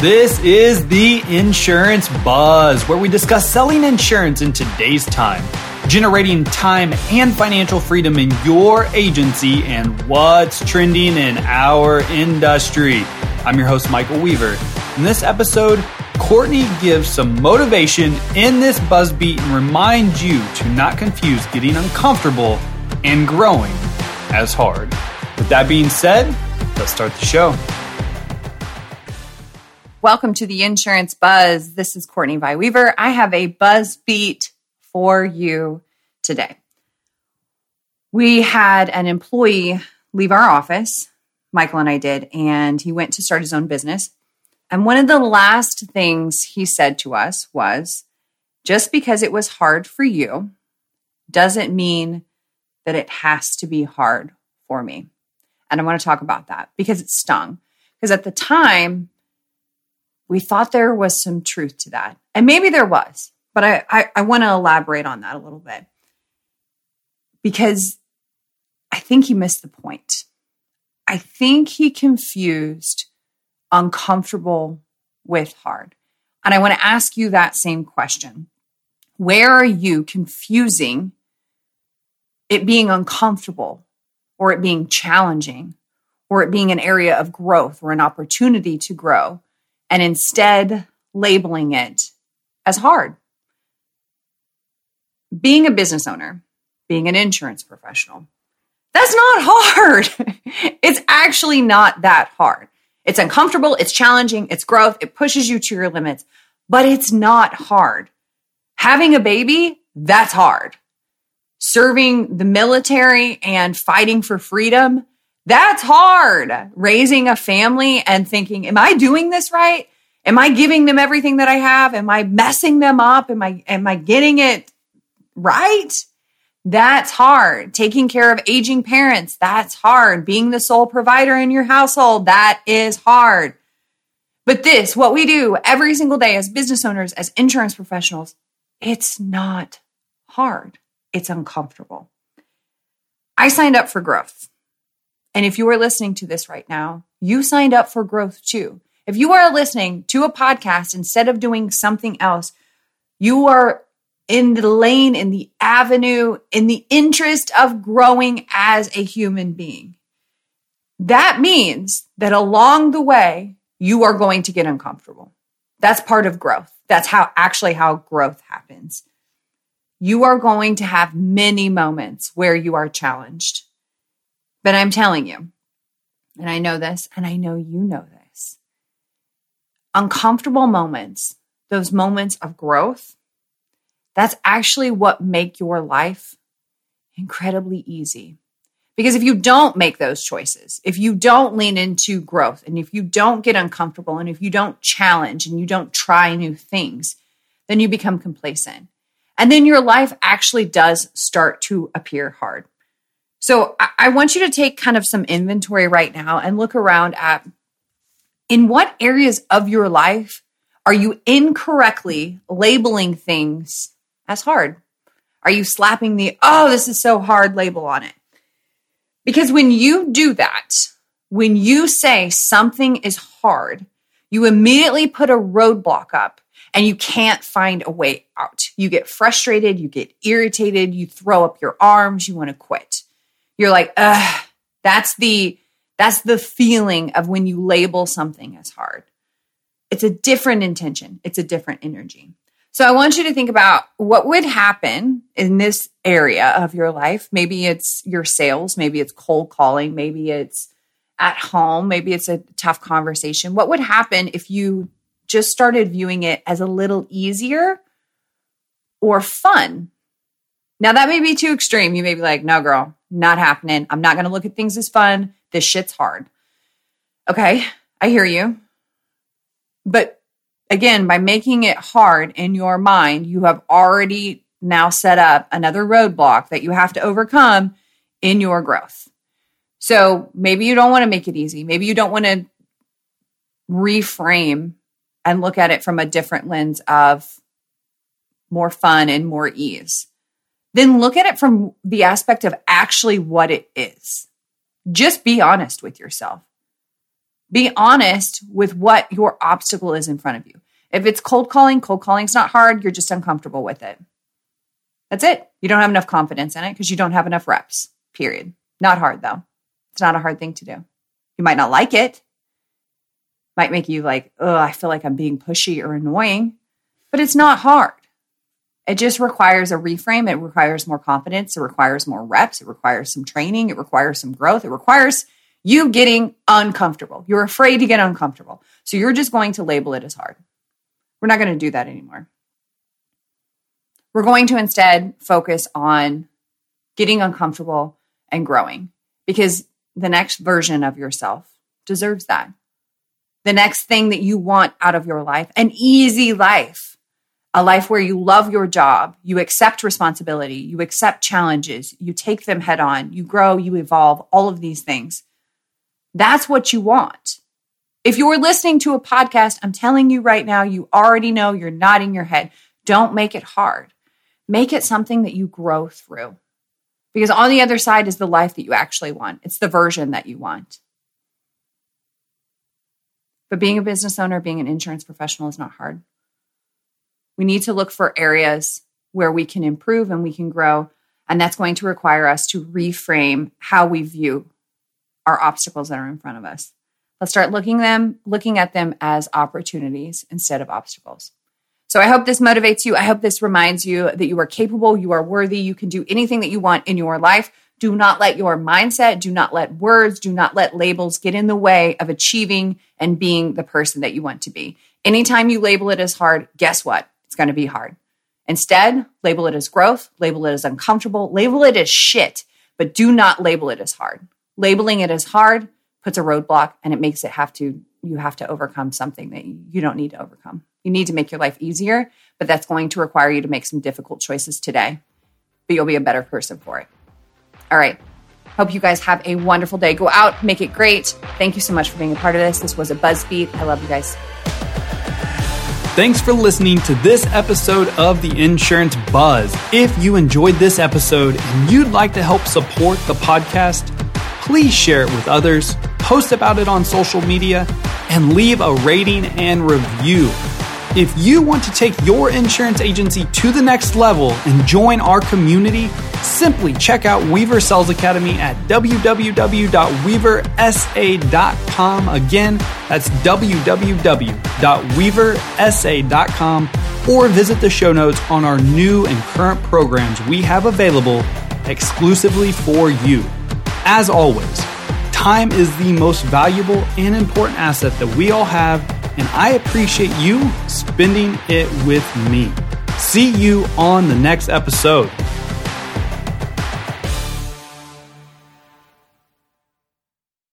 This is the Insurance Buzz, where we discuss selling insurance in today's time, generating time and financial freedom in your agency, and what's trending in our industry. I'm your host, Michael Weaver. In this episode, Courtney gives some motivation in this buzz beat and reminds you to not confuse getting uncomfortable and growing as hard. With that being said, let's start the show. Welcome to the Insurance Buzz. This is Courtney Weaver. I have a buzz beat for you today. We had an employee leave our office, Michael and I did, and he went to start his own business. And one of the last things he said to us was just because it was hard for you doesn't mean that it has to be hard for me. And I want to talk about that because it stung. Because at the time, we thought there was some truth to that. And maybe there was, but I, I, I want to elaborate on that a little bit because I think he missed the point. I think he confused uncomfortable with hard. And I want to ask you that same question. Where are you confusing it being uncomfortable or it being challenging or it being an area of growth or an opportunity to grow and instead labeling it as hard. Being a business owner, being an insurance professional, that's not hard. it's actually not that hard. It's uncomfortable, it's challenging, it's growth, it pushes you to your limits, but it's not hard. Having a baby, that's hard. Serving the military and fighting for freedom, that's hard. Raising a family and thinking, am I doing this right? Am I giving them everything that I have? Am I messing them up? Am I am I getting it right? That's hard. Taking care of aging parents, that's hard. Being the sole provider in your household, that is hard. But this, what we do every single day as business owners, as insurance professionals, it's not hard. It's uncomfortable. I signed up for growth. And if you are listening to this right now, you signed up for growth too. If you are listening to a podcast instead of doing something else, you are in the lane, in the avenue, in the interest of growing as a human being. That means that along the way, you are going to get uncomfortable. That's part of growth. That's how actually how growth happens. You are going to have many moments where you are challenged. But I'm telling you, and I know this, and I know you know this uncomfortable moments, those moments of growth, that's actually what make your life incredibly easy. Because if you don't make those choices, if you don't lean into growth, and if you don't get uncomfortable, and if you don't challenge and you don't try new things, then you become complacent. And then your life actually does start to appear hard. So I, want you to take kind of some inventory right now and look around at in what areas of your life are you incorrectly labeling things as hard? Are you slapping the, oh, this is so hard label on it? Because when you do that, when you say something is hard, you immediately put a roadblock up and you can't find a way out. You get frustrated, you get irritated, you throw up your arms, you want to quit you're like, ugh, that's the that's the feeling of when you label something as hard. It's a different intention. It's a different energy. So I want you to think about what would happen in this area of your life. Maybe it's your sales, maybe it's cold calling, maybe it's at home, maybe it's a tough conversation. What would happen if you just started viewing it as a little easier or fun? Now that may be too extreme. You may be like, no, girl, not happening. I'm not going to look at things as fun. This shit's hard. Okay, I hear you. But again, by making it hard in your mind, you have already now set up another roadblock that you have to overcome in your growth. So maybe you don't want to make it easy. Maybe you don't want to reframe and look at it from a different lens of more fun and more ease then look at it from the aspect of actually what it is. Just be honest with yourself. Be honest with what your obstacle is in front of you. If it's cold calling, cold calling's not hard. You're just uncomfortable with it. That's it. You don't have enough confidence in it because you don't have enough reps, period. Not hard though. It's not a hard thing to do. You might not like it. Might make you like, oh, I feel like I'm being pushy or annoying, but it's not hard. It just requires a reframe. It requires more confidence. It requires more reps. It requires some training. It requires some growth. It requires you getting uncomfortable. You're afraid to get uncomfortable. So you're just going to label it as hard. We're not going to do that anymore. We're going to instead focus on getting uncomfortable and growing because the next version of yourself deserves that. The next thing that you want out of your life, an easy life, a life where you love your job, you accept responsibility, you accept challenges, you take them head on, you grow, you evolve, all of these things. That's what you want. If you're listening to a podcast, I'm telling you right now, you already know you're nodding your head. Don't make it hard. Make it something that you grow through. Because on the other side is the life that you actually want. It's the version that you want. But being a business owner, being an insurance professional is not hard. We need to look for areas where we can improve and we can grow. And that's going to require us to reframe how we view our obstacles that are in front of us. Let's start looking them looking at them as opportunities instead of obstacles. So I hope this motivates you. I hope this reminds you that you are capable, you are worthy, you can do anything that you want in your life. Do not let your mindset, do not let words, do not let labels get in the way of achieving and being the person that you want to be. Anytime you label it as hard, guess what? It's going to be hard. Instead, label it as growth, label it as uncomfortable, label it as shit, but do not label it as hard. Labeling it as hard puts a roadblock and it makes it have to you have to overcome something that you don't need to overcome. You need to make your life easier, but that's going to require you to make some difficult choices today. But you'll be a better person for it. All right. Hope you guys have a wonderful day. Go out, make it great. Thank you so much for being a part of this. This was a BuzzBeat. I love you guys. Thanks for listening to this episode of the Insurance Buzz. If you enjoyed this episode and you'd like to help support the podcast, please share it with others, post about it on social media, and leave a rating and review. If you want to take your insurance agency to the next level and join our community, simply check out Weaver Sales Academy at www.weaversa.com. Again, that's www.weaversa.com or visit the show notes on our new and current programs we have available exclusively for you. As always, time is the most valuable and important asset that we all have and I appreciate you spending it with me. See you on the next episode.